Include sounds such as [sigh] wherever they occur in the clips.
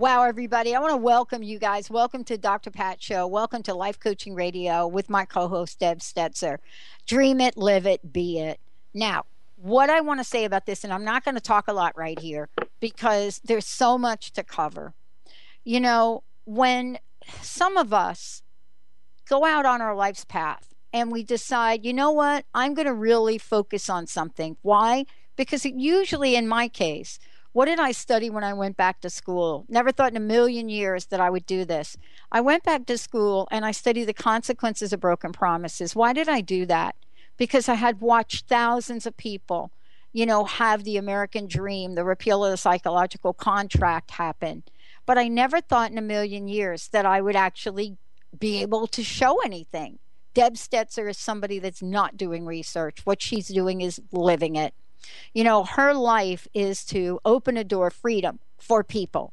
Wow, everybody. I want to welcome you guys. Welcome to Dr. Pat Show. Welcome to Life Coaching Radio with my co host, Deb Stetser. Dream it, live it, be it. Now, what I want to say about this, and I'm not going to talk a lot right here because there's so much to cover. You know, when some of us go out on our life's path and we decide, you know what, I'm going to really focus on something. Why? Because usually, in my case, what did I study when I went back to school? Never thought in a million years that I would do this. I went back to school and I studied the consequences of broken promises. Why did I do that? Because I had watched thousands of people, you know, have the American dream, the repeal of the psychological contract happen. But I never thought in a million years that I would actually be able to show anything. Deb Stetser is somebody that's not doing research. What she's doing is living it. You know, her life is to open a door of freedom for people.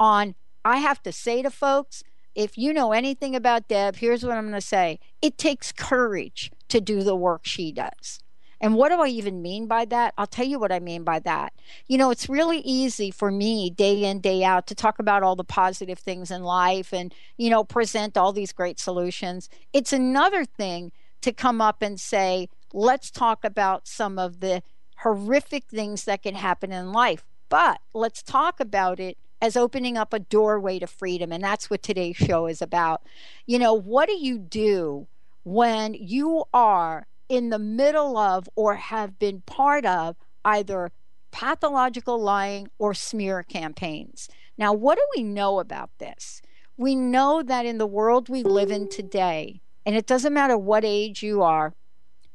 On, I have to say to folks, if you know anything about Deb, here's what I'm going to say it takes courage to do the work she does. And what do I even mean by that? I'll tell you what I mean by that. You know, it's really easy for me day in, day out to talk about all the positive things in life and, you know, present all these great solutions. It's another thing to come up and say, let's talk about some of the horrific things that can happen in life. But let's talk about it as opening up a doorway to freedom. And that's what today's show is about. You know, what do you do when you are in the middle of or have been part of either pathological lying or smear campaigns? Now, what do we know about this? We know that in the world we live in today, and it doesn't matter what age you are,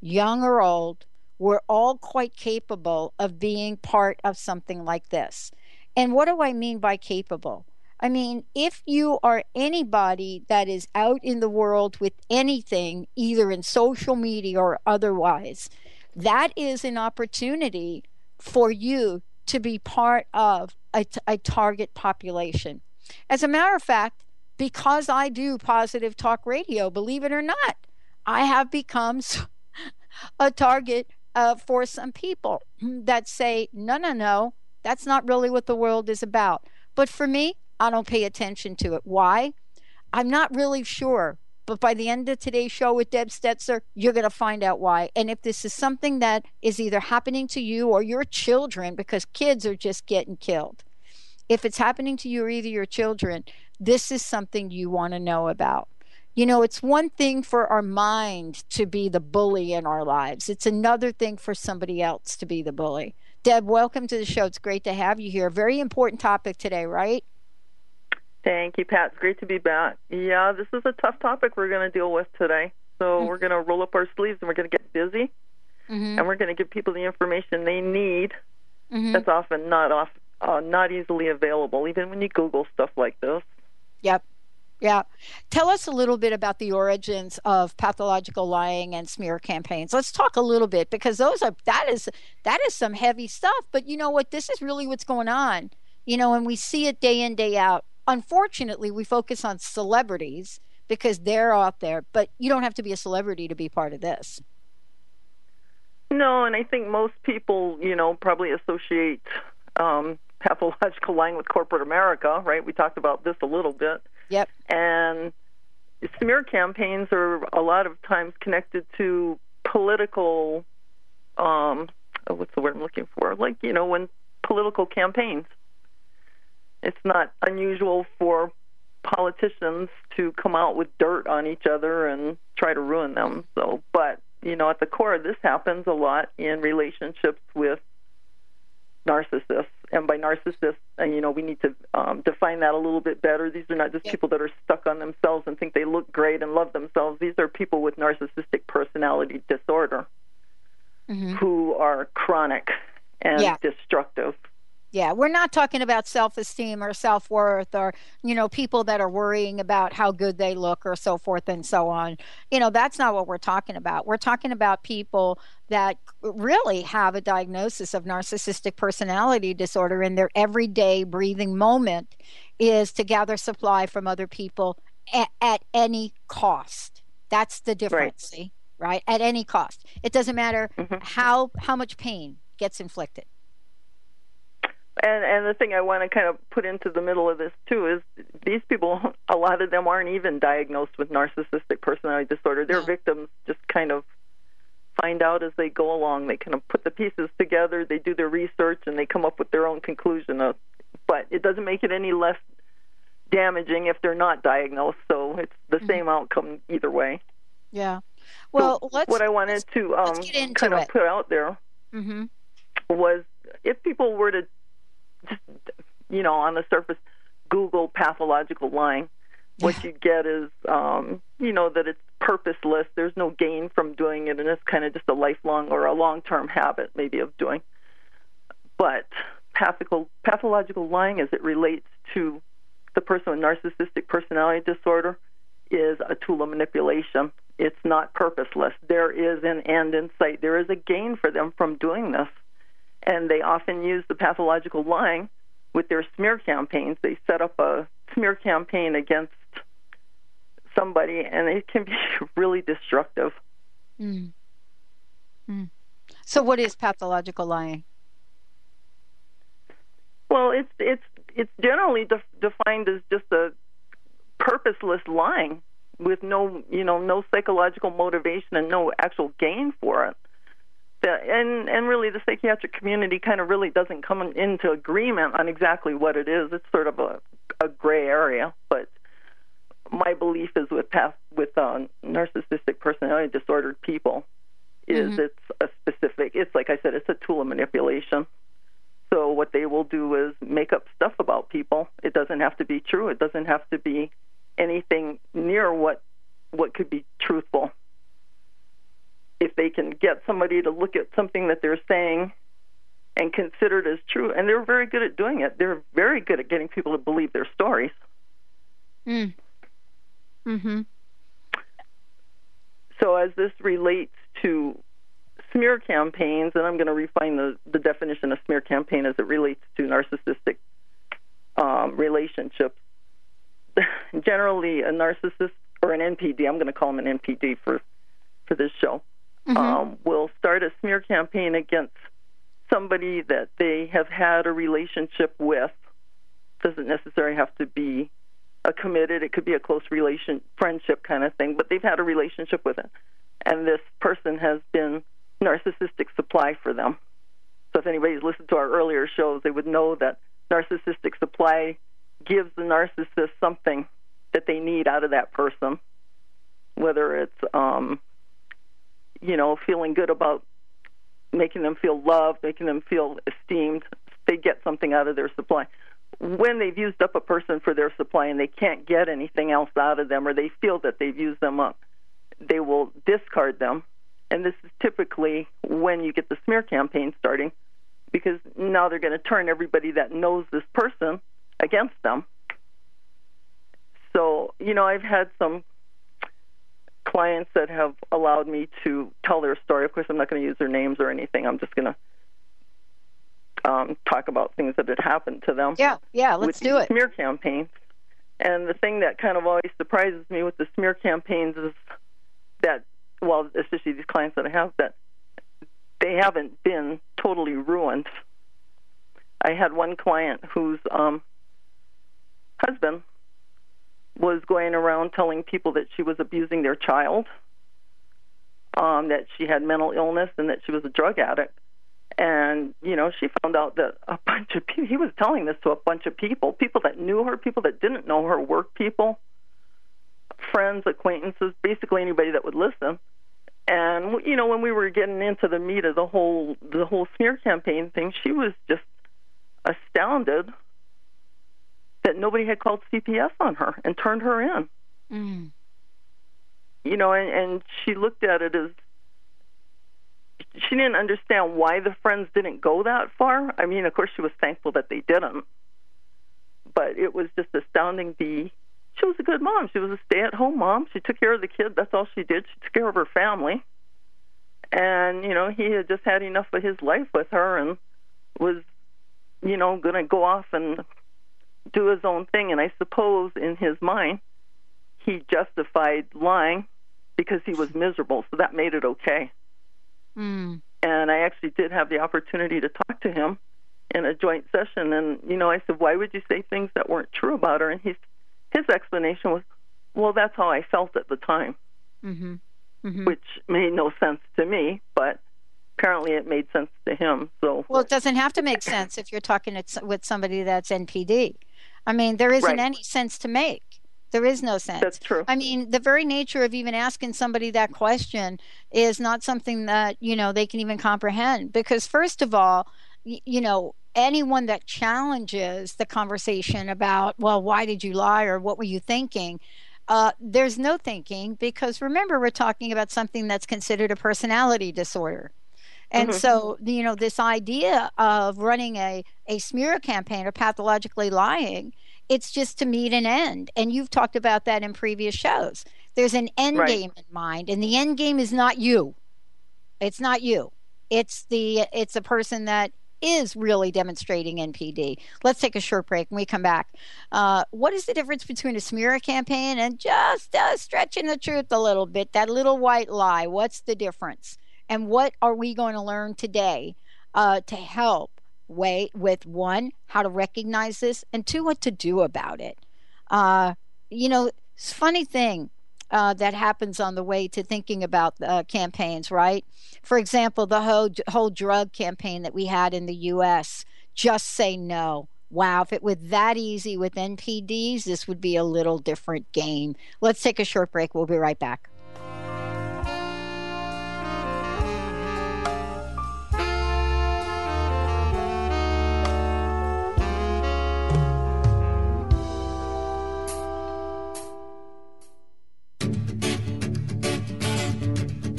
young or old, we're all quite capable of being part of something like this. And what do I mean by capable? I mean, if you are anybody that is out in the world with anything, either in social media or otherwise, that is an opportunity for you to be part of a, a target population. As a matter of fact, because I do positive talk radio, believe it or not, I have become [laughs] a target uh, for some people that say, no, no, no, that's not really what the world is about. But for me, I don't pay attention to it. Why? I'm not really sure. But by the end of today's show with Deb Stetser, you're going to find out why. And if this is something that is either happening to you or your children, because kids are just getting killed, if it's happening to you or either your children, this is something you want to know about. You know, it's one thing for our mind to be the bully in our lives, it's another thing for somebody else to be the bully. Deb, welcome to the show. It's great to have you here. Very important topic today, right? Thank you, Pat. It's great to be back. Yeah, this is a tough topic we're going to deal with today. So mm-hmm. we're going to roll up our sleeves and we're going to get busy, mm-hmm. and we're going to give people the information they need. Mm-hmm. That's often not off, uh, not easily available, even when you Google stuff like this. Yep. Yeah. Tell us a little bit about the origins of pathological lying and smear campaigns. Let's talk a little bit because those are that is that is some heavy stuff, but you know what this is really what's going on. You know, and we see it day in day out. Unfortunately, we focus on celebrities because they're out there, but you don't have to be a celebrity to be part of this. No, and I think most people, you know, probably associate um, [laughs] pathological lying with corporate America, right? We talked about this a little bit. Yep. And smear campaigns are a lot of times connected to political um, oh, what's the word I'm looking for? Like you know, when political campaigns. It's not unusual for politicians to come out with dirt on each other and try to ruin them. So, but you know, at the core, this happens a lot in relationships with narcissists. And by narcissists, and you know, we need to um, define that a little bit better. These are not just people that are stuck on themselves and think they look great and love themselves. These are people with narcissistic personality disorder mm-hmm. who are chronic and yeah. destructive. Yeah, we're not talking about self-esteem or self-worth or you know people that are worrying about how good they look or so forth and so on. You know, that's not what we're talking about. We're talking about people that really have a diagnosis of narcissistic personality disorder and their everyday breathing moment is to gather supply from other people at, at any cost. That's the difference, right. right? At any cost. It doesn't matter mm-hmm. how how much pain gets inflicted and and the thing I want to kind of put into the middle of this too is these people, a lot of them aren't even diagnosed with narcissistic personality disorder. They're victims, just kind of find out as they go along. They kind of put the pieces together, they do their research, and they come up with their own conclusion. Of, but it doesn't make it any less damaging if they're not diagnosed. So it's the mm-hmm. same outcome either way. Yeah. Well, so what I wanted to um, kind of put out there mm-hmm. was if people were to just you know on the surface Google pathological lying, what you get is um, you know that it's purposeless. There's no gain from doing it, and it's kind of just a lifelong or a long-term habit maybe of doing. But pathological pathological lying, as it relates to the person with narcissistic personality disorder, is a tool of manipulation. It's not purposeless. There is an end in sight. There is a gain for them from doing this and they often use the pathological lying with their smear campaigns. They set up a smear campaign against somebody, and it can be [laughs] really destructive. Mm. Mm. So, what is pathological lying? Well, it's it's it's generally def- defined as just a purposeless lying with no you know no psychological motivation and no actual gain for it and and really the psychiatric community kind of really doesn't come into agreement on exactly what it is. It's sort of a a gray area, but my belief is with past with uh, narcissistic personality disordered people is mm-hmm. it's a specific. It's like I said, it's a tool of manipulation. So what they will do is make up stuff about people. It doesn't have to be true. It doesn't have to be anything near what what could be truthful if they can get somebody to look at something that they're saying and consider it as true, and they're very good at doing it. They're very good at getting people to believe their stories. Mm. Mhm. So as this relates to smear campaigns, and I'm going to refine the, the definition of smear campaign as it relates to narcissistic um, relationships. [laughs] Generally, a narcissist or an NPD, I'm going to call him an NPD for for this show, mm-hmm. um, will start a smear campaign against somebody that they have had a relationship with. Doesn't necessarily have to be a committed; it could be a close relation, friendship kind of thing. But they've had a relationship with it, and this person has been narcissistic supply for them. So if anybody's listened to our earlier shows, they would know that narcissistic supply gives the narcissist something that they need out of that person, whether it's um, you know, feeling good about making them feel loved, making them feel esteemed. They get something out of their supply. When they've used up a person for their supply and they can't get anything else out of them, or they feel that they've used them up, they will discard them. And this is typically when you get the smear campaign starting, because now they're going to turn everybody that knows this person against them. So, you know, I've had some clients that have allowed me to tell their story. Of course, I'm not going to use their names or anything. I'm just going to um, talk about things that had happened to them. Yeah, yeah, let's do it. Smear campaigns. And the thing that kind of always surprises me with the smear campaigns is that, well, especially these clients that I have, that they haven't been totally ruined. I had one client whose um, husband was going around telling people that she was abusing their child. um, that she had mental illness and that she was a drug addict. And you know, she found out that a bunch of people. He was telling this to a bunch of people, people that knew her, people that didn't know her, work people, friends, acquaintances, basically anybody that would listen. And you know, when we were getting into the meat of the whole the whole smear campaign thing, she was just astounded that nobody had called CPS on her and turned her in. Mm. You know, and, and she looked at it as she didn't understand why the friends didn't go that far. I mean, of course, she was thankful that they didn't, but it was just astounding. The she was a good mom. She was a stay-at-home mom. She took care of the kid. That's all she did. She took care of her family, and you know, he had just had enough of his life with her and was, you know, going to go off and do his own thing. And I suppose in his mind, he justified lying because he was miserable, so that made it okay. Mm. And I actually did have the opportunity to talk to him in a joint session, and you know, I said, "Why would you say things that weren't true about her?" And his his explanation was, "Well, that's how I felt at the time," mm-hmm. Mm-hmm. which made no sense to me, but apparently it made sense to him. So, well, it doesn't have to make sense if you're talking with somebody that's NPD. I mean, there isn't right. any sense to make. There is no sense. That's true. I mean, the very nature of even asking somebody that question is not something that, you know, they can even comprehend. Because, first of all, y- you know, anyone that challenges the conversation about, well, why did you lie or what were you thinking? Uh, there's no thinking because remember, we're talking about something that's considered a personality disorder. And mm-hmm. so, you know, this idea of running a, a smear campaign or pathologically lying it's just to meet an end. And you've talked about that in previous shows. There's an end right. game in mind, and the end game is not you. It's not you. It's the it's a person that is really demonstrating NPD. Let's take a short break and we come back. Uh, what is the difference between a smear campaign and just uh, stretching the truth a little bit? That little white lie. What's the difference? And what are we going to learn today uh, to help way with one, how to recognize this, and two, what to do about it. Uh, you know, it's funny thing uh, that happens on the way to thinking about uh, campaigns, right? For example, the whole whole drug campaign that we had in the U.S. Just say no. Wow, if it were that easy with NPDs, this would be a little different game. Let's take a short break. We'll be right back.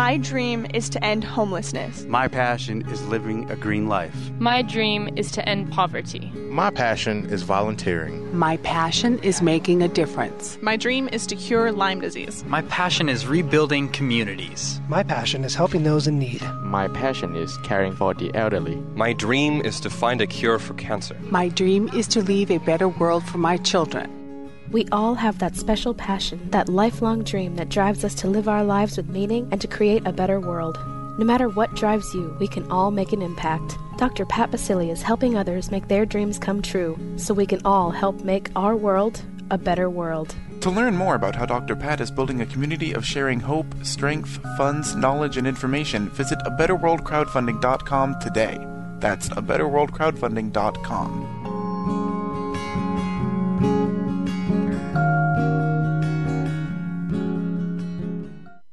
My dream is to end homelessness. My passion is living a green life. My dream is to end poverty. My passion is volunteering. My passion is making a difference. My dream is to cure Lyme disease. My passion is rebuilding communities. My passion is helping those in need. My passion is caring for the elderly. My dream is to find a cure for cancer. My dream is to leave a better world for my children. We all have that special passion, that lifelong dream that drives us to live our lives with meaning and to create a better world. No matter what drives you, we can all make an impact. Dr. Pat Baccili is helping others make their dreams come true so we can all help make our world a better world. To learn more about how Dr. Pat is building a community of sharing hope, strength, funds, knowledge, and information, visit a betterworldcrowdfunding.com today. That's a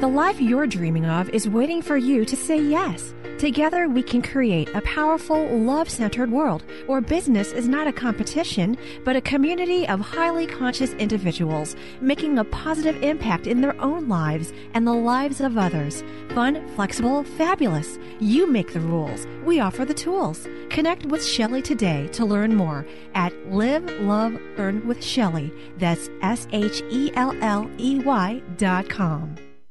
The life you're dreaming of is waiting for you to say yes. Together, we can create a powerful, love centered world where business is not a competition, but a community of highly conscious individuals making a positive impact in their own lives and the lives of others. Fun, flexible, fabulous. You make the rules. We offer the tools. Connect with Shelley today to learn more at Live, Love, Earn with Shelley. That's S H E L L E Y dot com.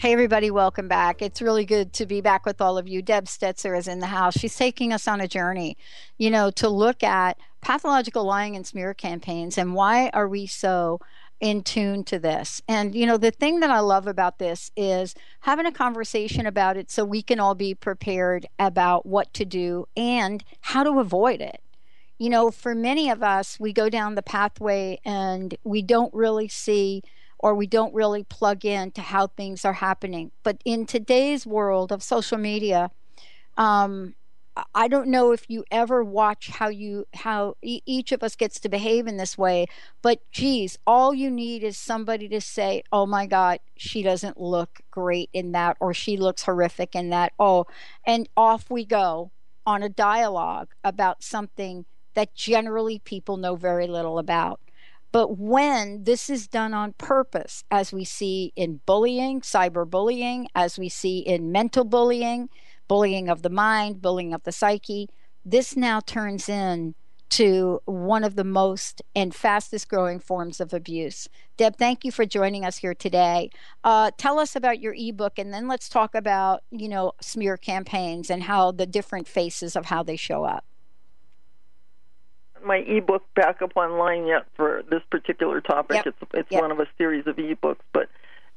Hey, everybody, welcome back. It's really good to be back with all of you. Deb Stetser is in the house. She's taking us on a journey, you know, to look at pathological lying and smear campaigns and why are we so in tune to this. And, you know, the thing that I love about this is having a conversation about it so we can all be prepared about what to do and how to avoid it. You know, for many of us, we go down the pathway and we don't really see or we don't really plug in to how things are happening. But in today's world of social media, um, I don't know if you ever watch how you how e- each of us gets to behave in this way, but geez, all you need is somebody to say, "Oh my God, she doesn't look great in that," or "She looks horrific in that." Oh, and off we go on a dialogue about something that generally people know very little about. But when this is done on purpose, as we see in bullying, cyberbullying, as we see in mental bullying, bullying of the mind, bullying of the psyche, this now turns in to one of the most and fastest growing forms of abuse. Deb, thank you for joining us here today. Uh, tell us about your ebook, and then let's talk about you know smear campaigns and how the different faces of how they show up my ebook back up online yet for this particular topic. Yep. It's it's yep. one of a series of ebooks, but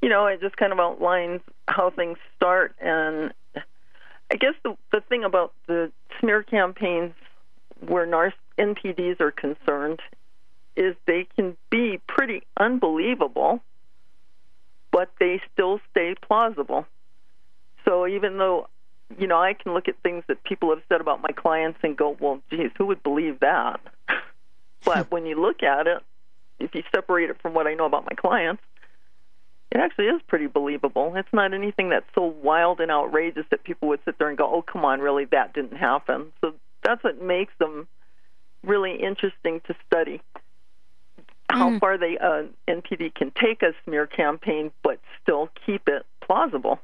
you know, it just kind of outlines how things start. And I guess the the thing about the smear campaigns where NARS NPDs are concerned is they can be pretty unbelievable, but they still stay plausible. So even though you know, I can look at things that people have said about my clients and go, well, geez, who would believe that? [laughs] but when you look at it, if you separate it from what I know about my clients, it actually is pretty believable. It's not anything that's so wild and outrageous that people would sit there and go, oh, come on, really, that didn't happen. So that's what makes them really interesting to study. How Mm. far they uh, NPD can take a smear campaign, but still keep it plausible.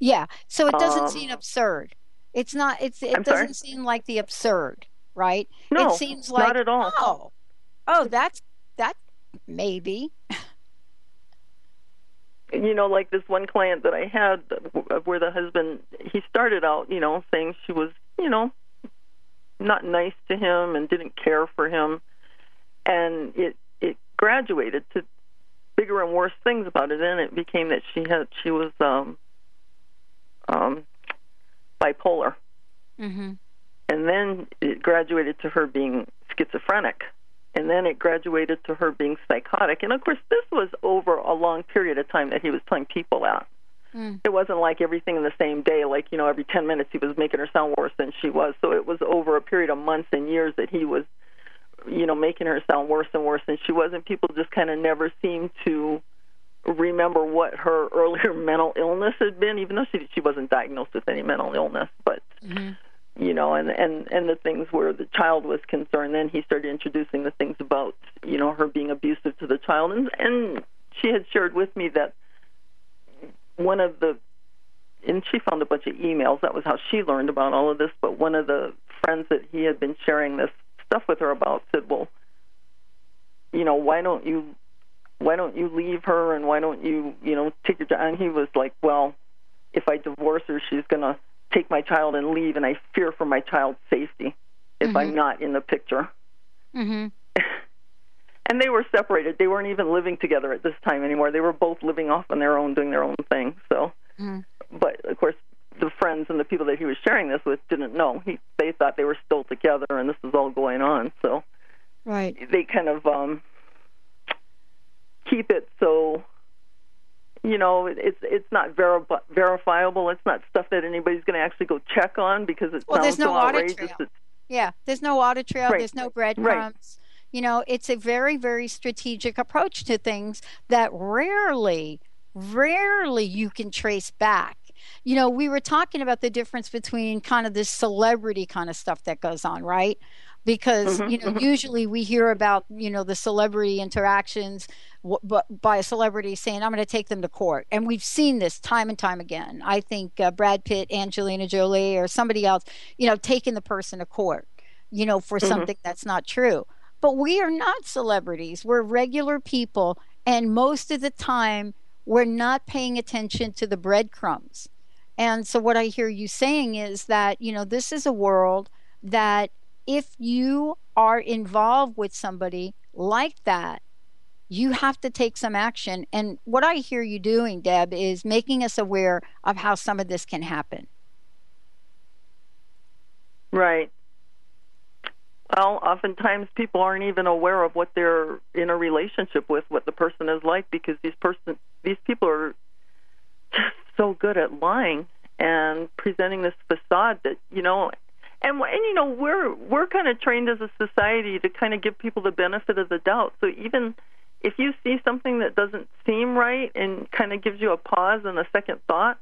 Yeah. So it doesn't Um, seem absurd. It's not. It's. It I'm doesn't seem like the absurd, right? No, it seems like not at all. Oh, oh, that's that. Maybe. you know, like this one client that I had where the husband, he started out, you know, saying she was, you know, not nice to him and didn't care for him. And it, it graduated to bigger and worse things about it. And it became that she had, she was, um, um, bipolar. Mm-hmm. And then it graduated to her being schizophrenic. And then it graduated to her being psychotic. And of course, this was over a long period of time that he was telling people that. Mm. It wasn't like everything in the same day, like, you know, every 10 minutes he was making her sound worse than she was. So it was over a period of months and years that he was, you know, making her sound worse and worse than she was. And people just kind of never seemed to remember what her [laughs] earlier mental illness had been, even though she, she wasn't diagnosed with any mental illness. But Mm-hmm. you know, and and and the things where the child was concerned. Then he started introducing the things about you know her being abusive to the child, and and she had shared with me that one of the and she found a bunch of emails. That was how she learned about all of this. But one of the friends that he had been sharing this stuff with her about said, "Well, you know, why don't you why don't you leave her and why don't you, you know, take your child? and he was like, well, if I divorce her, she's going to take my child and leave and I fear for my child's safety if mm-hmm. I'm not in the picture. Mhm. [laughs] and they were separated. They weren't even living together at this time anymore. They were both living off on their own, doing their own thing. So, mm-hmm. but of course, the friends and the people that he was sharing this with didn't know. He they thought they were still together, and this was all going on. So, right, they kind of um keep it so you know it's it's not veri- verifiable it's not stuff that anybody's going to actually go check on because it well, sounds there's no so audit outrageous trail. It's, yeah there's no audit trail Right. there's no breadcrumbs Right. you know it's a very very strategic approach to things that rarely rarely you can trace back you know we were talking about the difference between kind of this celebrity kind of stuff that goes on right because Mhm, you know mhm. usually we hear about you know the celebrity interactions w- by a celebrity saying i'm going to take them to court. And we've seen this time and time again. I think uh, brad pitt angelina jolie or somebody else you know taking the person to court you know for Mhm. something that's not true. But we are not celebrities. We're regular people and most of the time we're not paying attention to the breadcrumbs. And so what I hear you saying is that, you know, this is a world that if you are involved with somebody like that, you have to take some action. And what I hear you doing, Deb, is making us aware of how some of this can happen. right well oftentimes people aren't even aware of what they're in a relationship with what the person is like because these person these people are just so good at lying and presenting this facade that you know and and you know we're we're kind of trained as a society to kind of give people the benefit of the doubt. So even if you see something that doesn't seem right and kind of gives you a pause and a second thought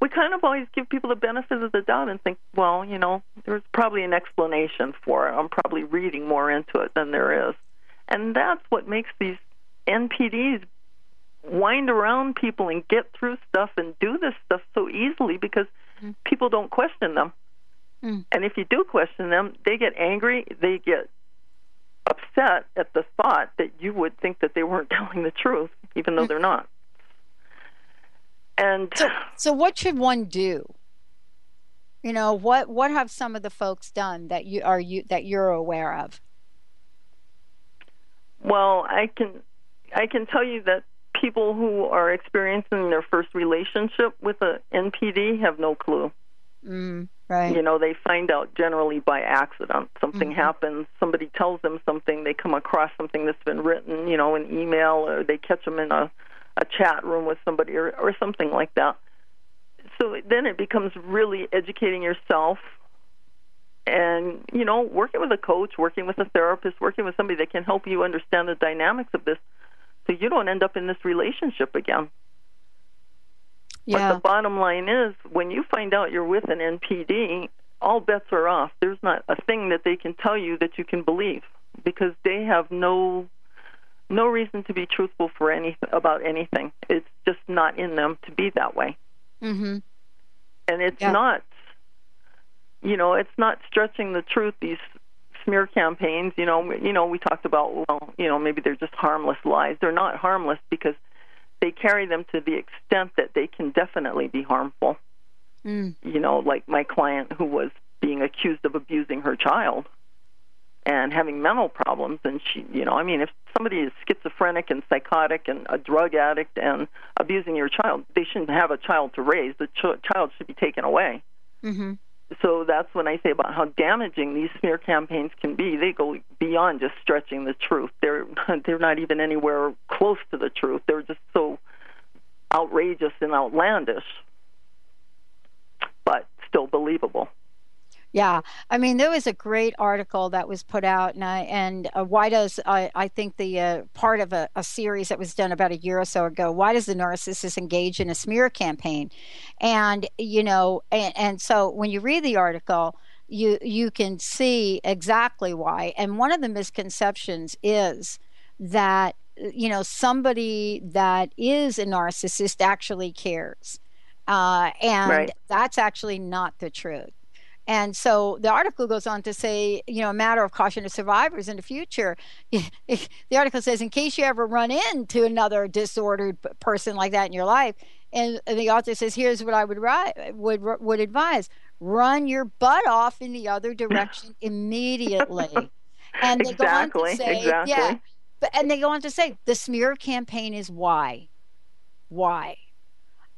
we kind of always give people the benefit of the doubt and think well you know there's probably an explanation for it. I'm probably reading more into it than there is. And that's what makes these npds wind around people and get through stuff and do this stuff so easily because mm-hmm. people don't question them. Mm. And if you do question them, they get angry, they get upset at the thought that you would think that they weren't [laughs] telling the truth, even though they're not. And so, so what should one do? You know, what what have some of the folks done that you are you that you're aware of? Well, I can I can tell you that people who are experiencing their first relationship with a NPD have no clue. Mm, right. You know, they find out generally by accident. Something Mhm. happens, somebody tells them something, they come across something that's been written, you know, an email, or they catch them in a, a chat room with somebody, or, or something like that. So then it becomes really educating yourself and, you know, working with a coach, working with a therapist, working with somebody that can help you understand the dynamics of this so you don't end up in this relationship again. Yeah. But the bottom line is, when you find out you're with an NPD, all bets are off. There's not a thing that they can tell you that you can believe because they have no no reason to be truthful for any about anything. It's just not in them to be that way. Mm-hmm. And it's Yeah. not you know, it's not stretching the truth these smear campaigns, you know, you know, we talked about well, you know, maybe they're just harmless lies. They're not harmless because they carry them to the extent that they can definitely be harmful. Mm. You know, like my client who was being accused of abusing her child and having mental problems and she, you know, I mean, if somebody is schizophrenic and psychotic and a drug addict and abusing your child, they shouldn't have a child to raise. The ch- child should be taken away Mm-hmm. So that's when I say about how damaging these smear campaigns can be. They go beyond just stretching the truth. They're [laughs] they're not even anywhere close to the truth. They're just so outrageous and outlandish, but still believable. Yeah, I mean, there was a great article that was put out, and I, and uh, why does I, I think the uh, part of a, a series that was done about a year or so ago? Why does the narcissist engage in a smear campaign? And you know, and, and so when you read the article, you you can see exactly why. And one of the misconceptions is that you know somebody that is a narcissist actually cares, uh, and Right. that's actually not the truth And so the article goes on to say, you know, a matter of caution to survivors in the future. [laughs] the article says, in case you ever run into another disordered person like that in your life, and the author says, here's what I would would would advise: run your butt off in the other direction [laughs] immediately. And they exactly, go on to say, exactly. yeah, but and they go on to say the smear campaign is why, why.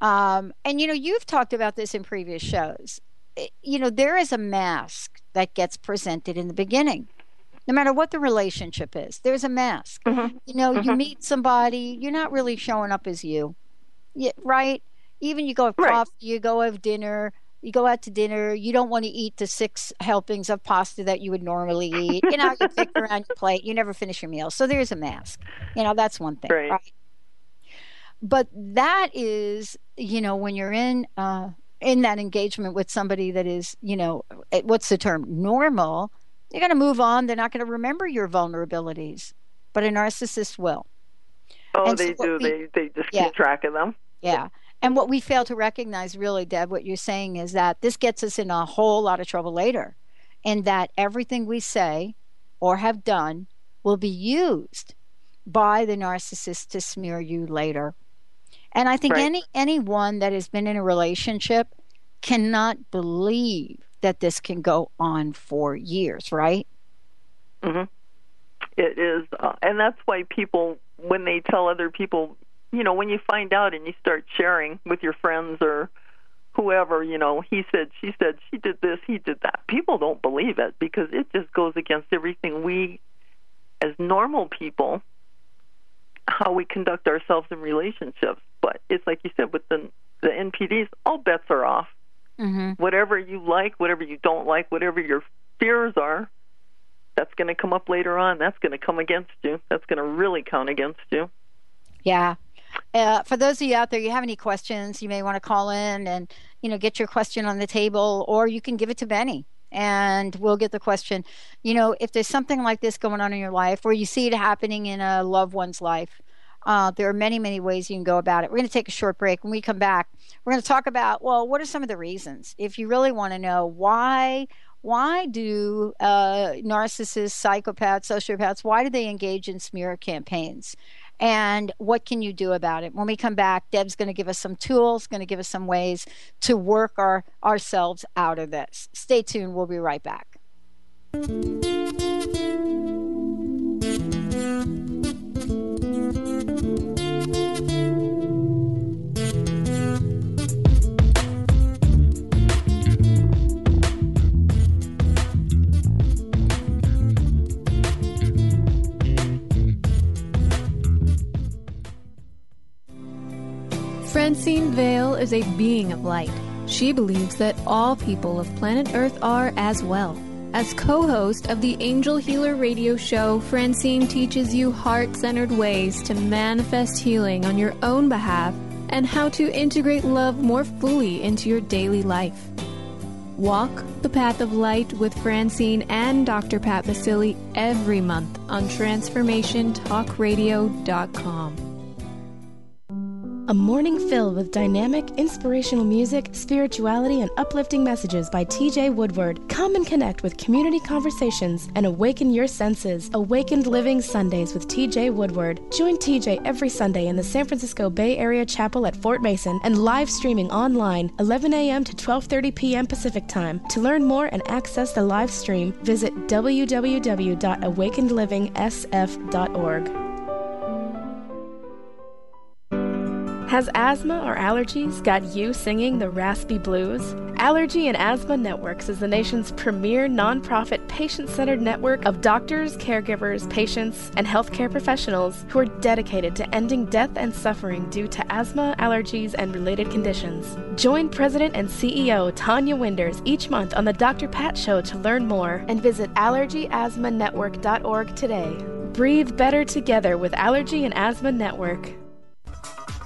Um, and you know, you've talked about this in previous shows you know, there is a mask that gets presented in the beginning. No matter what the relationship is, there's a mask. Mm-hmm. You know, mm-hmm. you meet somebody, you're not really showing up as you, yeah, right? Even you go have right. coffee, you go have dinner, you go out to dinner, you don't want to eat the six helpings of pasta that you would normally eat. You know, you pick around your plate, you never finish your meal. So there's a mask. You know, that's one thing, right? right? But that is, you know, when you're in uh, in that engagement with somebody that is, you know, eh, what's the term, normal, you're going to move on. They're not going to remember your vulnerabilities, but a narcissist will. Oh, and they so do. We, they they just yeah, keep track of them. Yeah. And what we fail to recognize, really, Deb, what you're saying is that this gets us in a whole lot of trouble later, and that everything we say or have done will be used by the narcissist to smear you later. And I think right. any anyone that has been in a relationship cannot believe that this can go on for years, right? Mhm. It is uh, and that's why people when they tell other people, you know, when you find out and you start sharing with your friends or whoever, you know, he said, she said, she did this, he did that. People don't believe it because it just goes against everything we as normal people how we conduct ourselves in relationships. But it's like you said with the the NPDs, all bets are off. Mm-hmm. Whatever you like, whatever you don't like, whatever your fears are, that's going to come up later on. That's going to come against you. That's going to really count against you. Yeah. Uh, for those of you out there, you have any questions, you may want to call in and you know get your question on the table, or you can give it to Benny and we'll get the question. You know, if there's something like this going on in your life, or you see it happening in a loved one's life, uh, there are many, many ways you can go about it. We're going to take a short break. When we come back, we're going to talk about well, what are some of the reasons? If you really want to know why, why do uh, narcissists, psychopaths, sociopaths, why do they engage in smear campaigns? And what can you do about it? When we come back, Deb's going to give us some tools, going to give us some ways to work our ourselves out of this. Stay tuned. We'll be right back. Francine Vale is a being of light. She believes that all people of planet Earth are as well. As co host of the Angel Healer radio show, Francine teaches you heart centered ways to manifest healing on your own behalf and how to integrate love more fully into your daily life. Walk the path of light with Francine and Dr. Pat Baccili every month on TransformationTalkRadio.com. A morning filled with dynamic, inspirational music, spirituality, and uplifting messages by TJ Woodward. Come and connect with community conversations and awaken your senses. Awakened Living Sundays with TJ Woodward. Join TJ every Sunday in the San Francisco Bay Area Chapel at Fort Mason and live streaming online 11 a.m. to 12:30 p.m. Pacific Time. To learn more and access the live stream, visit www.awakenedliving.sf.org. Has asthma or allergies got you singing the raspy blues? Allergy and Asthma Networks is the nation's premier nonprofit patient centered network of doctors, caregivers, patients, and healthcare professionals who are dedicated to ending death and suffering due to asthma, allergies, and related conditions. Join President and CEO Tonya Winders each month on The Dr. Pat Show to learn more and visit allergyasthmanetwork.org today. Breathe better together with Allergy and Asthma Network.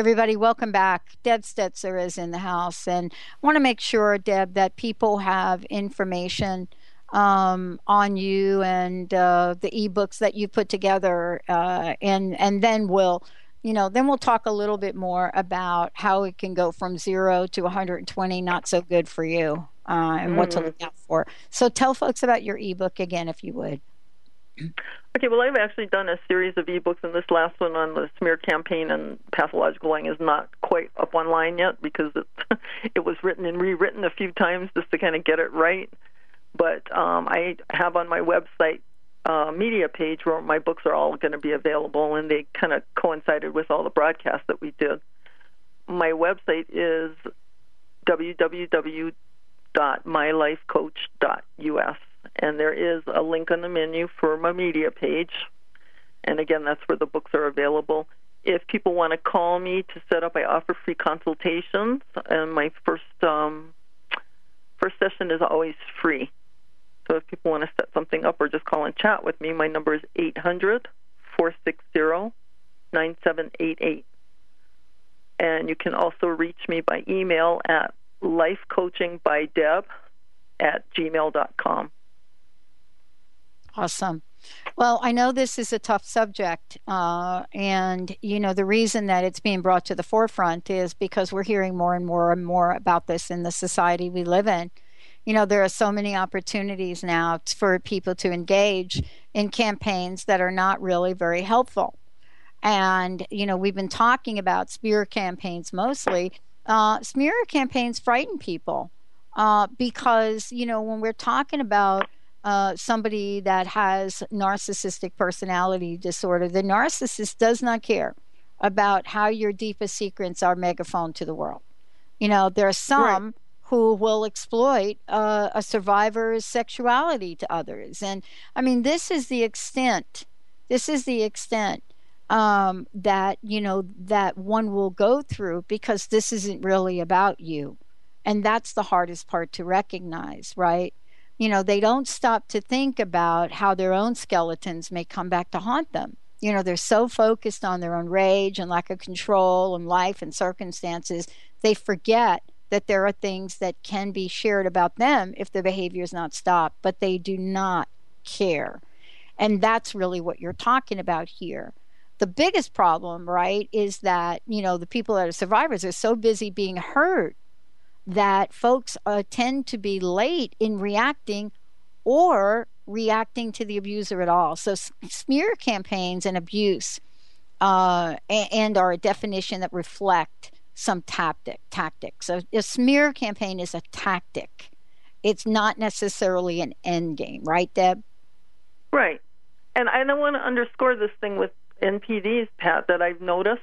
Everybody, welcome back. Deb Stetser is in the house, and I want to make sure, Deb, that people have information um, on you and uh, the ebooks that you put together, uh, and and then we'll, you know, then we'll talk a little bit more about how it can go from zero to 120, not so good for you, uh, and mm. what to look out for. So tell folks about your ebook again, if you would. Okay, well, I've actually done a series of ebooks, and this last one on the smear campaign and pathological lying is not quite up online yet because it [laughs] it was written and rewritten a few times just to kind of get it right. But um, I have on my website uh, media page where my books are all going to be available, and they kind of coincided with all the broadcasts that we did. My website is www.mylifecoach.us and there is a link on the menu for my media page. And again, that's where the books are available. If people want to call me to set up, I offer free consultations, and my first um, first session is always free. So if people want to set something up or just call and chat with me, my number is eight hundred four six zero nine seven eight eight. And you can also reach me by email at lifecoachingbydeb at gmail.com. Awesome. Well, I know this is a tough subject, uh, and you know the reason that it's being brought to the forefront is because we're hearing more and more and more about this in the society we live in. You know, there are so many opportunities now for people to engage in campaigns that are not really very helpful. And you know, we've been talking about smear campaigns mostly. Uh, smear campaigns frighten people uh, because you know when we're talking about uh, somebody that has narcissistic personality disorder, the narcissist does not care about how your deepest secrets are megaphoned to the world. You know, there are some right. who will exploit uh, a survivor's sexuality to others. And I mean, this is the extent, this is the extent um, that, you know, that one will go through because this isn't really about you. And that's the hardest part to recognize, right? You know, they don't stop to think about how their own skeletons may come back to haunt them. You know, they're so focused on their own rage and lack of control and life and circumstances, they forget that there are things that can be shared about them if the behavior is not stopped, but they do not care. And that's really what you're talking about here. The biggest problem, right, is that, you know, the people that are survivors are so busy being hurt that folks uh, tend to be late in reacting or reacting to the abuser at all. So smear campaigns and abuse uh, and are a definition that reflect some tactic tactics. So a smear campaign is a tactic. It's not necessarily an end game, right, Deb? Right. And I don't want to underscore this thing with NPDs, Pat, that I've noticed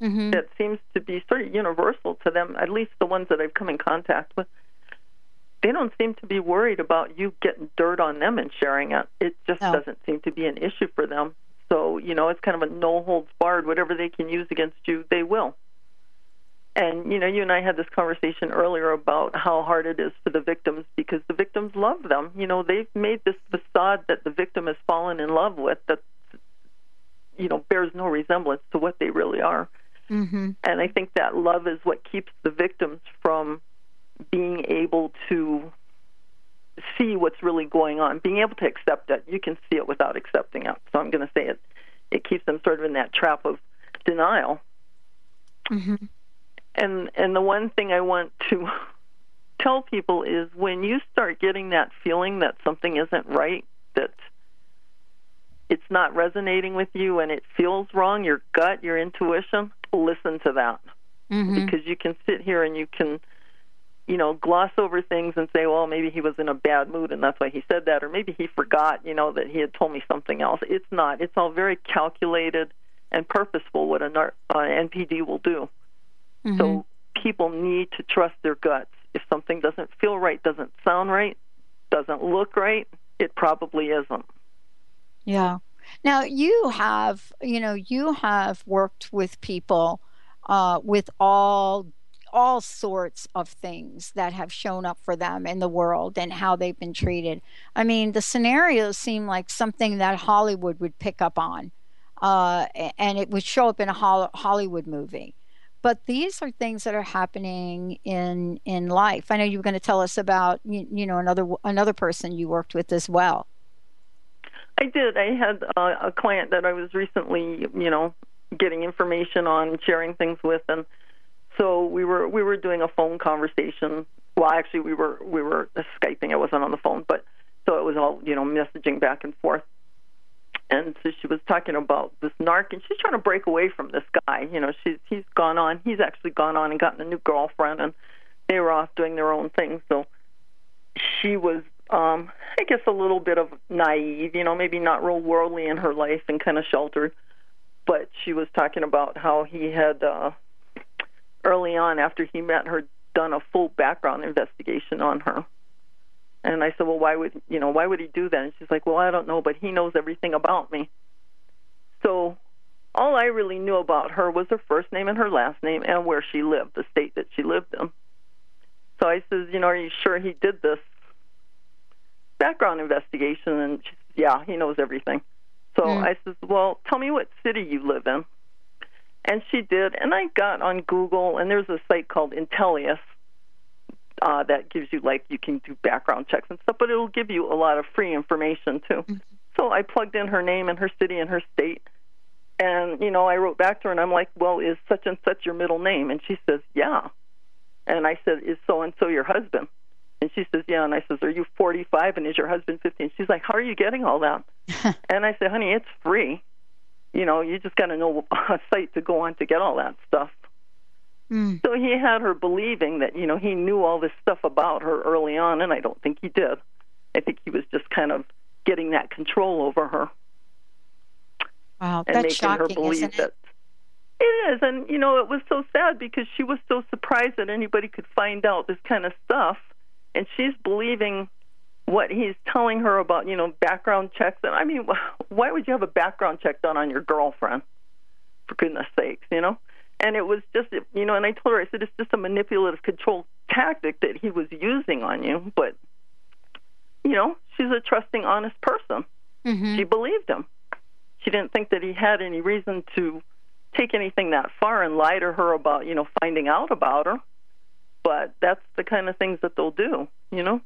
mm-hmm. that seems to be sort of universal to them, at least the ones that I've come in contact with. They don't seem to be worried about you getting dirt on them and sharing it. It just no. doesn't seem to be an issue for them. So, you know, it's kind of a no holds barred. Whatever they can use against you, they will. And, you know, you and I had this conversation earlier about how hard it is for the victims because the victims love them. You know, they've made this facade that the victim has fallen in love with that, you know, bears no resemblance to what they really are. Mm-hmm. And I think that love is what keeps the victims from being able to see what's really going on, being able to accept it. You can see it without accepting it. So I'm going to say it. It keeps them sort of in that trap of denial. Mm-hmm. And and the one thing I want to [laughs] tell people is when you start getting that feeling that something isn't right, it's not resonating with you and it feels wrong, your gut, your intuition, listen to that. Mm-hmm. Because you can sit here and you can you know, gloss over things and say, well, maybe he was in a bad mood and that's why he said that, or maybe he forgot, you know, that he had told me something else. It's not. It's all very calculated and purposeful what an uh, NPD will do. Mm-hmm. So people need to trust their guts. If something doesn't feel right, doesn't sound right, doesn't look right, it probably isn't. Yeah. Now you have, you know, you have worked with people uh, with all all sorts of things that have shown up for them in the world and how they've been treated. I mean, the scenarios seem like something that Hollywood would pick up on, uh, and it would show up in a Hollywood movie. But these are things that are happening in in life. I know you were going to tell us about you, you know another another person you worked with as well. I did. I had uh, a client that I was recently, you know, getting information on, sharing things with, and so we were we were doing a phone conversation. Well, actually, we were we were skyping. I wasn't on the phone, but so it was all you know messaging back and forth. And so she was talking about this narc, and she's trying to break away from this guy. You know, she's he's gone on. He's actually gone on and gotten a new girlfriend, and they were off doing their own thing. So she was um, I guess a little bit of naive, you know, maybe not real worldly in her life and kind of sheltered. But she was talking about how he had uh, early on after he met her done a full background investigation on her. And I said, "Well, why would you know? Why would he do that?" And she's like, "Well, I don't know, but he knows everything about me." So all I really knew about her was her first name and her last name and where she lived, the state that she lived in. So I says, "You know, are you sure he did this?" Background investigation, and she says, yeah, he knows everything. So mm. I says, well, tell me what city you live in. And she did, and I got on Google, and there's a site called Intelius uh, that gives you like you can do background checks and stuff, but it'll give you a lot of free information too. Mm-hmm. So I plugged in her name and her city and her state, and you know I wrote back to her and I'm like, well, is such and such your middle name? And she says, yeah. And I said, is so and so your husband? And she says, Yeah. And I says, Are you 45 and is your husband 15? She's like, How are you getting all that? [laughs] and I said, Honey, it's free. You know, you just got to know [laughs] a site to go on to get all that stuff. Mm. So he had her believing that, you know, he knew all this stuff about her early on, and I don't think he did. I think he was just kind of getting that control over her. Wow, and that's making shocking, her believe isn't it? that it is, and you know, it was so sad because she was so surprised that anybody could find out this kind of stuff and she's believing what he's telling her about, you know, background checks. And I mean, [laughs] why would you have a background check done on your girlfriend? For goodness sakes, you know. And it was just, you know, and I told her, I said, it's just a manipulative control tactic that he was using on you. But, you know, she's a trusting, honest person. Mm-hmm. She believed him. She didn't think that he had any reason to take anything that far and lie to her about, you know, finding out about her but that's the kind of things that they'll do, you know.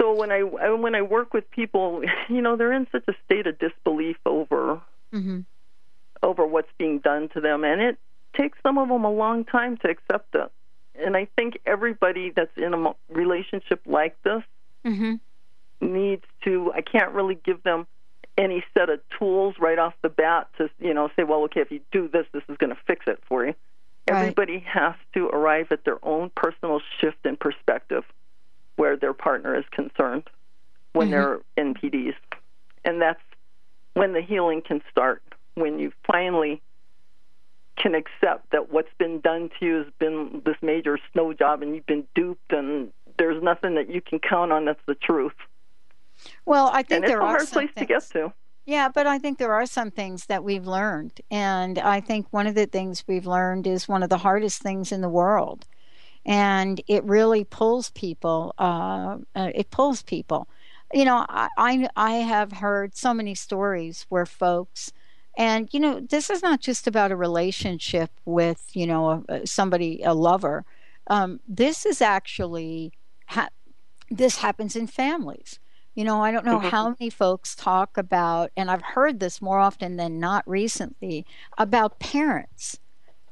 So when I when I work with people, [laughs] you know, they're in such a state of disbelief over mm-hmm. over what's being done to them, and it takes some of them a long time to accept it. And I think everybody that's in a relationship like this mm-hmm. needs to. I can't really give them any set of tools right off the bat to you know say, well, okay, if you do this, this is going to fix it for you. Everybody right. has to arrive at their own personal shift in perspective where their partner is concerned when mm-hmm. they're NPDs. And that's when the healing can start, when you finally can accept that what's been done to you has been this major snow job and you've been duped and there's nothing that you can count on that's the truth. Well, I think and there it's a are hard place things. to get to. Yeah, but I think there are some things that we've learned. And I think one of the things we've learned is one of the hardest things in the world. And it really pulls people, uh, uh, it pulls people. You know, I, I, I have heard so many stories where folks, and you know, this is not just about a relationship with, you know, a, somebody, a lover. Um, this is actually, ha- this happens in families you know, I don't know mm-hmm. how many folks talk about, and I've heard this more often than not recently, about parents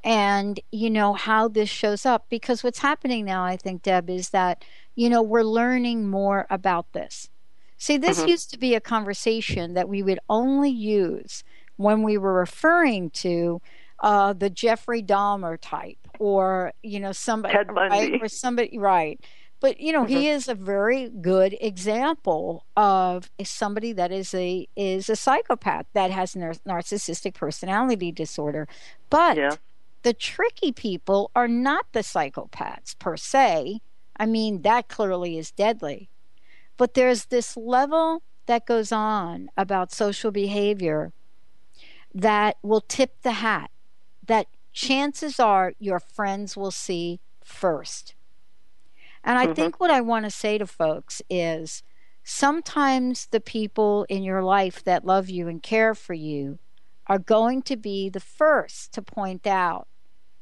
and, you know, how this shows up. Because what's happening now, I think, Deb, is that, you know, we're learning more about this. See, this mm-hmm. used to be a conversation that we would only use when we were referring to uh, the Jeffrey Dahmer type, or you know somebody, Ted Bundy. right, or somebody, right? But you know, mm-hmm. he is a very good example of somebody that is a is a psychopath that has nar- narcissistic personality disorder. But yeah. the tricky people are not the psychopaths per se. I mean, that clearly is deadly. But there's this level that goes on about social behavior that will tip the hat, that chances are your friends will see first. And I mm-hmm. think what I want to say to folks is sometimes the people in your life that love you and care for you are going to be the first to point out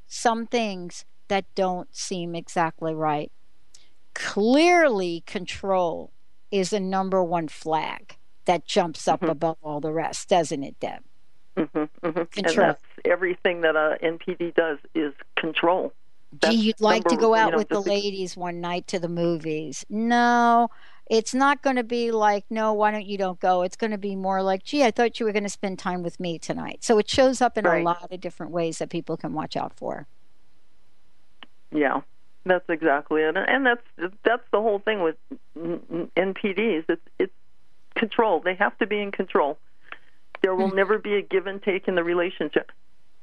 some things that don't seem exactly right. Clearly, control is a number one flag that jumps up mm-hmm. above all the rest, doesn't it, Deb? Mm-hmm, mm-hmm. And that's everything that a NPD does is control. That's Gee, you'd like number, to go out you know, with the ladies one night to the movies. No, it's not going to be like, no, why don't you don't go? It's going to be more like, gee, I thought you were going to spend time with me tonight. So it shows up in right. a lot of different ways that people can watch out for. Yeah, that's exactly it, and that's that's the whole thing with NPDs. It's it's control. They have to be in control. There will mm-hmm. never be a give and take in the relationship.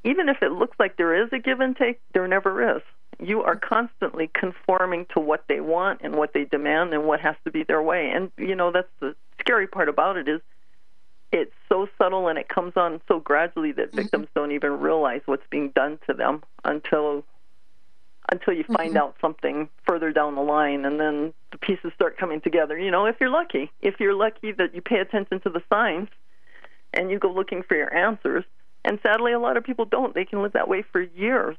Even if it looks like there is a give and take, there never is. You are constantly conforming to what they want and what they demand and what has to be their way. And you know that's the scary part about it is it's so subtle and it comes on so gradually that mm-hmm. victims don't even realize what's being done to them until until you find mm-hmm. out something further down the line and then the pieces start coming together you know if you're lucky if you're lucky that you pay attention to the signs and you go looking for your answers and sadly a lot of people don't. They can live that way for years.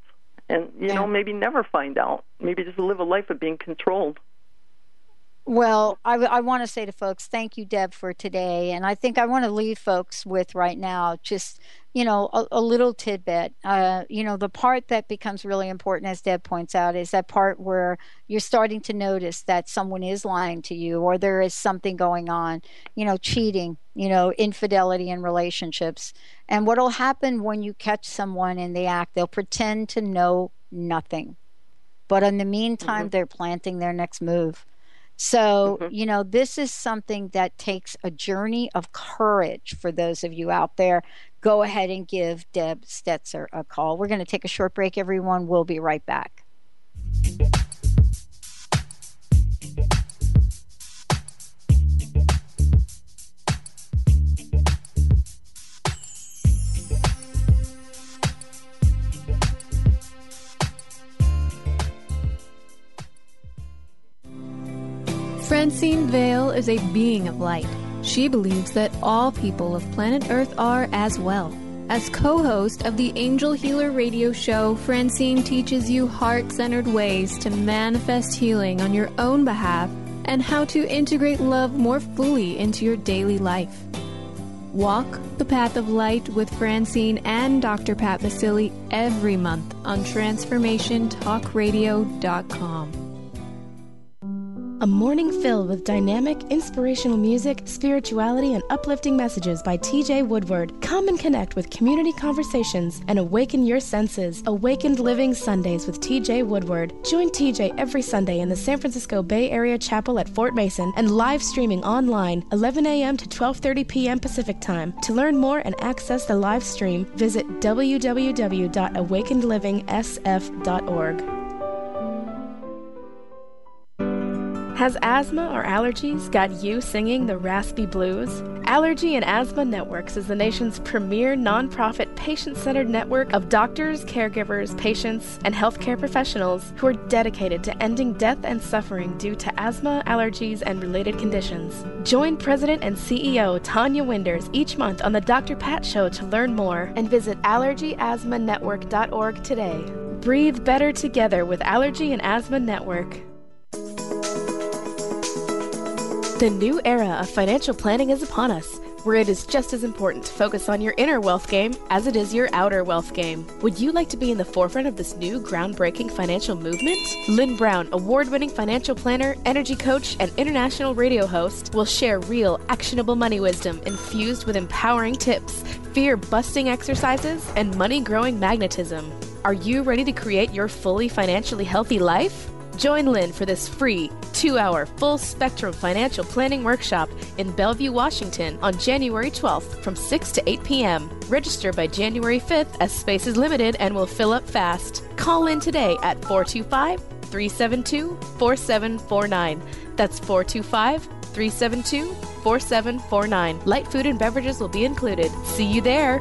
And you yeah. know maybe never find out. Maybe just live a life of being controlled well, I, I want to say to folks, thank you, Deb, for today. And I think I want to leave folks with right now just, you know, a, a little tidbit. Uh, you know, the part that becomes really important, as Deb points out, is that part where you're starting to notice that someone is lying to you or there is something going on, you know, cheating, you know, infidelity in relationships. And what will happen when you catch someone in the act, they'll pretend to know nothing. But in the meantime, mm-hmm. they're planting their next move. So, mm-hmm. you know, this is something that takes a journey of courage for those of you out there. Go ahead and give Deb Stetser a call. We're going to take a short break, everyone. We'll be right back. Francine Vale is a being of light. She believes that all people of planet Earth are as well. As co host of the Angel Healer radio show, Francine teaches you heart centered ways to manifest healing on your own behalf and how to integrate love more fully into your daily life. Walk the path of light with Francine and Dr. Pat Baccili every month on TransformationTalkRadio.com. A morning filled with dynamic, inspirational music, spirituality, and uplifting messages by TJ Woodward. Come and connect with community conversations and awaken your senses. Awakened Living Sundays with TJ Woodward. Join TJ every Sunday in the San Francisco Bay Area Chapel at Fort Mason and live streaming online 11 a.m. to 12:30 p.m. Pacific Time. To learn more and access the live stream, visit www.awakenedlivingsf.org. Has asthma or allergies got you singing the raspy blues? Allergy and Asthma Networks is the nation's premier nonprofit patient centered network of doctors, caregivers, patients, and healthcare professionals who are dedicated to ending death and suffering due to asthma, allergies, and related conditions. Join President and CEO Tonya Winders each month on the Dr. Pat Show to learn more and visit allergyasthmanetwork.org today. Breathe better together with Allergy and Asthma Network. The new era of financial planning is upon us. where it is just as important to focus on your inner wealth game as it is your outer wealth game. Would you like to be in the forefront of this new groundbreaking financial movement? Lynn Brown, award winning financial planner, energy coach, and international radio host, will share real, actionable money wisdom infused with empowering tips, fear busting exercises, and money growing magnetism. Are you ready to create your fully financially healthy life? Join Lynn for this free two hour full spectrum financial planning workshop in Bellevue, Washington on January 12th from 6 to 8 p.m. Register by January 5th as space is limited and will fill up fast. Call in today at 425 372 4749. That's 425 372 4749. Light food and beverages will be included. See you there.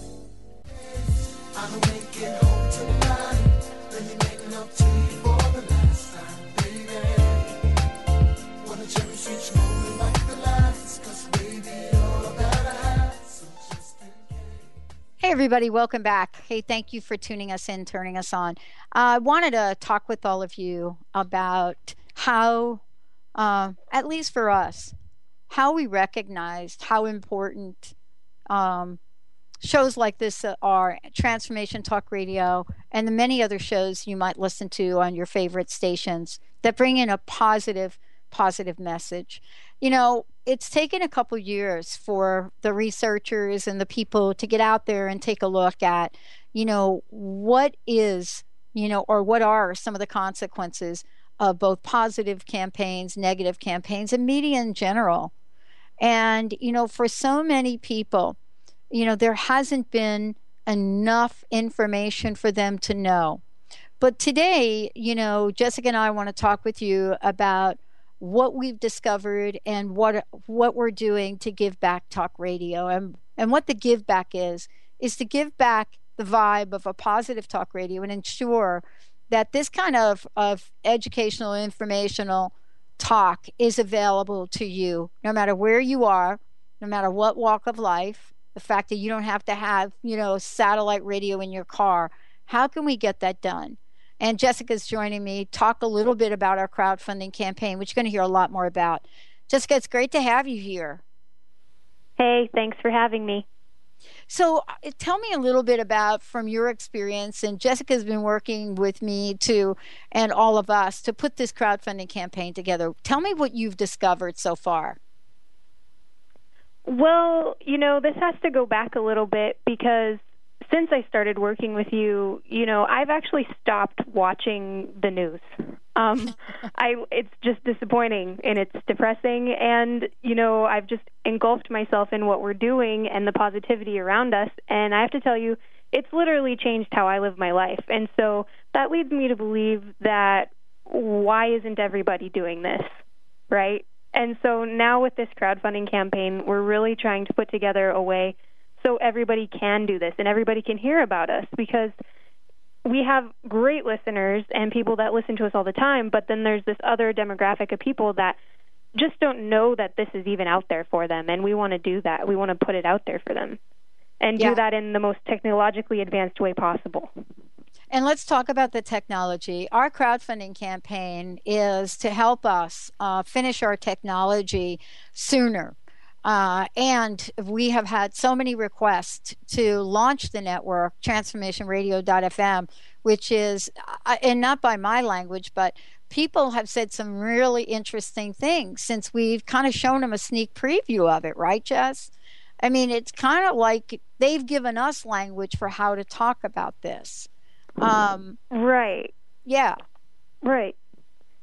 Hey, everybody, welcome back. Hey, thank you for tuning us in, turning us on. Uh, I wanted to talk with all of you about how, uh, at least for us, how we recognized how important um, shows like this are Transformation Talk Radio and the many other shows you might listen to on your favorite stations that bring in a positive, positive message. You know, it's taken a couple years for the researchers and the people to get out there and take a look at, you know, what is, you know, or what are some of the consequences of both positive campaigns, negative campaigns, and media in general. And, you know, for so many people, you know, there hasn't been enough information for them to know. But today, you know, Jessica and I want to talk with you about what we've discovered and what what we're doing to give back talk radio and and what the give back is is to give back the vibe of a positive talk radio and ensure that this kind of of educational informational talk is available to you no matter where you are no matter what walk of life the fact that you don't have to have, you know, satellite radio in your car. How can we get that done? And Jessica's joining me, talk a little bit about our crowdfunding campaign, which you're going to hear a lot more about. Jessica, it's great to have you here. Hey, thanks for having me. So, uh, tell me a little bit about from your experience. And Jessica's been working with me to, and all of us, to put this crowdfunding campaign together. Tell me what you've discovered so far. Well, you know, this has to go back a little bit because since I started working with you, you know, I've actually stopped watching the news. Um, [laughs] I it's just disappointing and it's depressing, and you know, I've just engulfed myself in what we're doing and the positivity around us, and I have to tell you, it's literally changed how I live my life, and so that leads me to believe that why isn't everybody doing this, right? And so now with this crowdfunding campaign, we're really trying to put together a way so everybody can do this and everybody can hear about us because we have great listeners and people that listen to us all the time, but then there's this other demographic of people that just don't know that this is even out there for them and we want to do that. We want to put it out there for them and yeah. do that in the most technologically advanced way possible. And let's talk about the technology. Our crowdfunding campaign is to help us uh, finish our technology sooner. Uh, and we have had so many requests to launch the network, transformationradio.fm, which is, uh, and not by my language, but people have said some really interesting things since we've kind of shown them a sneak preview of it, right, Jess? I mean, it's kind of like they've given us language for how to talk about this. Um, right. Yeah. Right.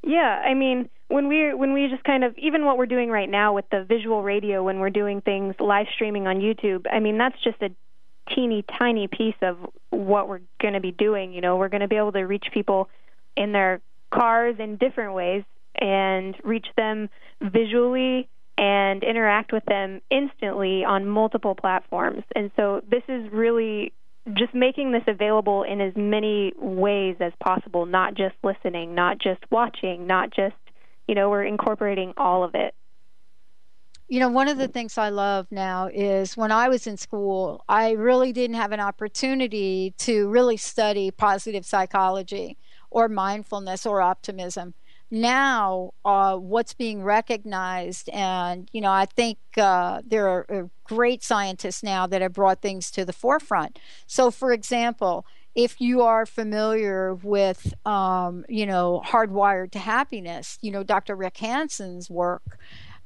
Yeah. I mean, when we when we just kind of even what we're doing right now with the visual radio, when we're doing things live streaming on YouTube, I mean that's just a teeny tiny piece of what we're going to be doing. You know, we're going to be able to reach people in their cars in different ways and reach them visually and interact with them instantly on multiple platforms. And so this is really just making this available in as many ways as possible, not just listening, not just watching, not just, you know, we're incorporating all of it. You know, one of the things I love now is when I was in school, I really didn't have an opportunity to really study positive psychology or mindfulness or optimism now uh, what's being recognized and you know i think uh, there are uh, great scientists now that have brought things to the forefront. So for example if you are familiar with um, you know hardwired to happiness you know dr rick hanson's work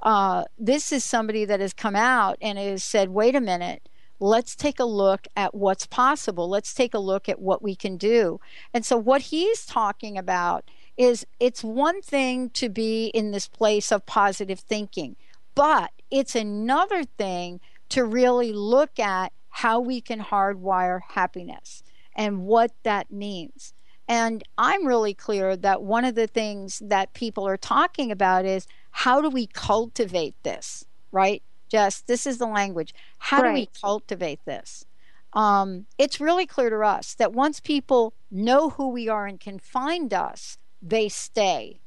uh, this is somebody that has come out and has said wait a minute let's take a look at what's possible. Let's take a look at what we can do. And so what he's talking about is it's one thing to be in this place of positive thinking, but it's another thing to really look at how we can hardwire happiness and what that means. And I'm really clear that one of the things that people are talking about is how do we cultivate this, right? Just this is the language. How right. do we cultivate this? Um, it's really clear to us that once people know who we are and can find us, they stay.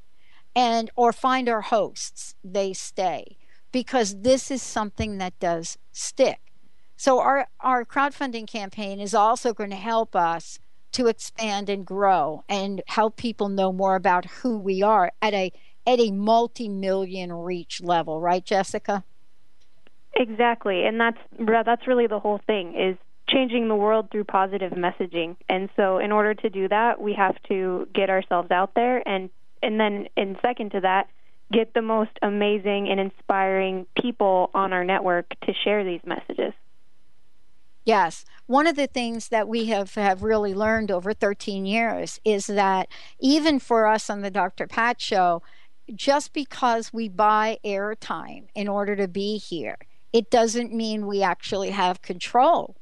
And or find our hosts, they stay. Because this is something that does stick. So our, our crowdfunding campaign is also going to help us to expand and grow and help people know more about who we are at a at a multi-million reach level, right, Jessica? Exactly, and that's that's really the whole thing is changing the world through positive messaging. And so in order to do that, we have to get ourselves out there and and then in second to that, get the most amazing and inspiring people on our network to share these messages. Yes. One of the things that we have, have really learned over 13 years is that even for us on the Dr. Pat show, just because we buy airtime in order to be here, it doesn't mean we actually have control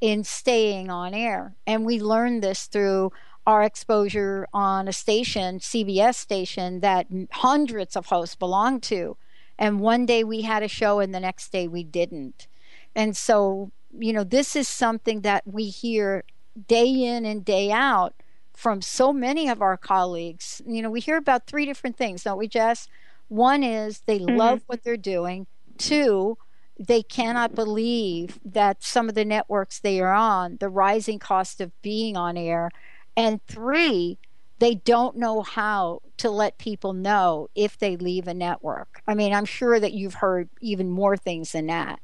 in staying on air. And we learned this through our exposure on a station, CBS station, that hundreds of hosts belong to. And one day we had a show, and the next day we didn't. And so, you know, this is something that we hear day in and day out from so many of our colleagues. You know, we hear about three different things, don't we, Jess? One is they mm-hmm. love what they're doing. Two, they cannot believe that some of the networks they are on, the rising cost of being on air, and three, they don't know how to let people know if they leave a network. I mean, I'm sure that you've heard even more things than that.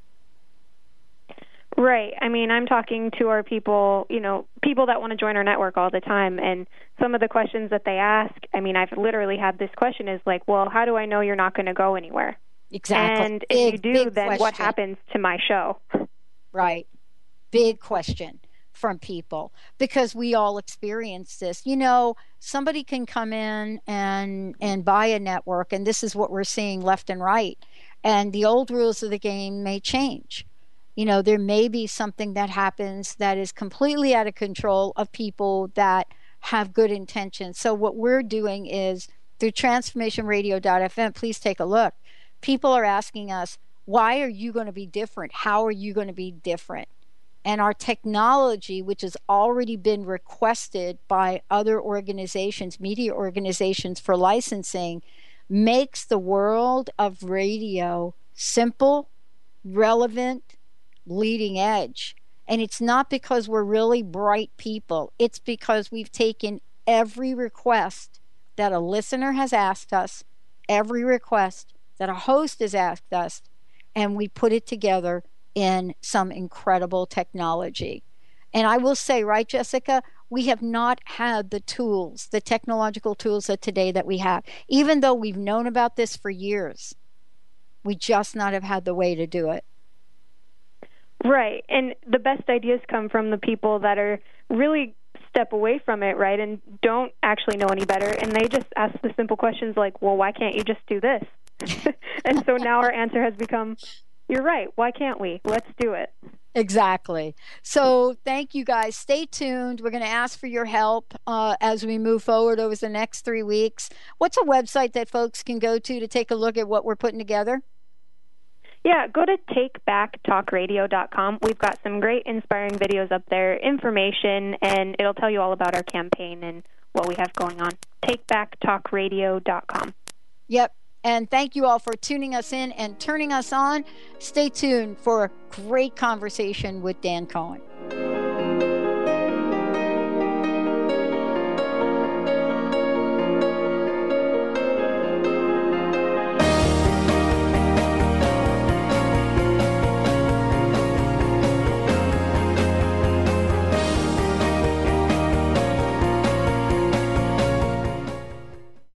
Right. I mean, I'm talking to our people, you know, people that want to join our network all the time. And some of the questions that they ask, I mean, I've literally had this question is like, well, how do I know you're not going to go anywhere? Exactly. And big, if you do, then question. what happens to my show? Right. Big question from people because we all experience this. You know, somebody can come in and and buy a network and this is what we're seeing left and right. And the old rules of the game may change. You know, there may be something that happens that is completely out of control of people that have good intentions. So what we're doing is through transformationradio.fm, please take a look people are asking us, why are you going to be different? How are you going to be different? And our technology, which has already been requested by other organizations, media organizations for licensing, makes the world of radio simple, relevant, leading edge. And it's not because we're really bright people, it's because we've taken every request that a listener has asked us, every request, that a host has asked us, and we put it together in some incredible technology. And I will say, right, Jessica, we have not had the tools, the technological tools of today that we have, even though we've known about this for years. We just not have had the way to do it. Right. And the best ideas come from the people that are really step away from it, right, and don't actually know any better. And they just ask the simple questions like, well, why can't you just do this? [laughs] and so now our answer has become, you're right. Why can't we? Let's do it. Exactly. So thank you guys. Stay tuned. We're going to ask for your help uh, as we move forward over the next three weeks. What's a website that folks can go to to take a look at what we're putting together? Yeah, go to takebacktalkradio.com. We've got some great inspiring videos up there, information, and it'll tell you all about our campaign and what we have going on. Takebacktalkradio.com. Yep. And thank you all for tuning us in and turning us on. Stay tuned for a great conversation with Dan Cohen.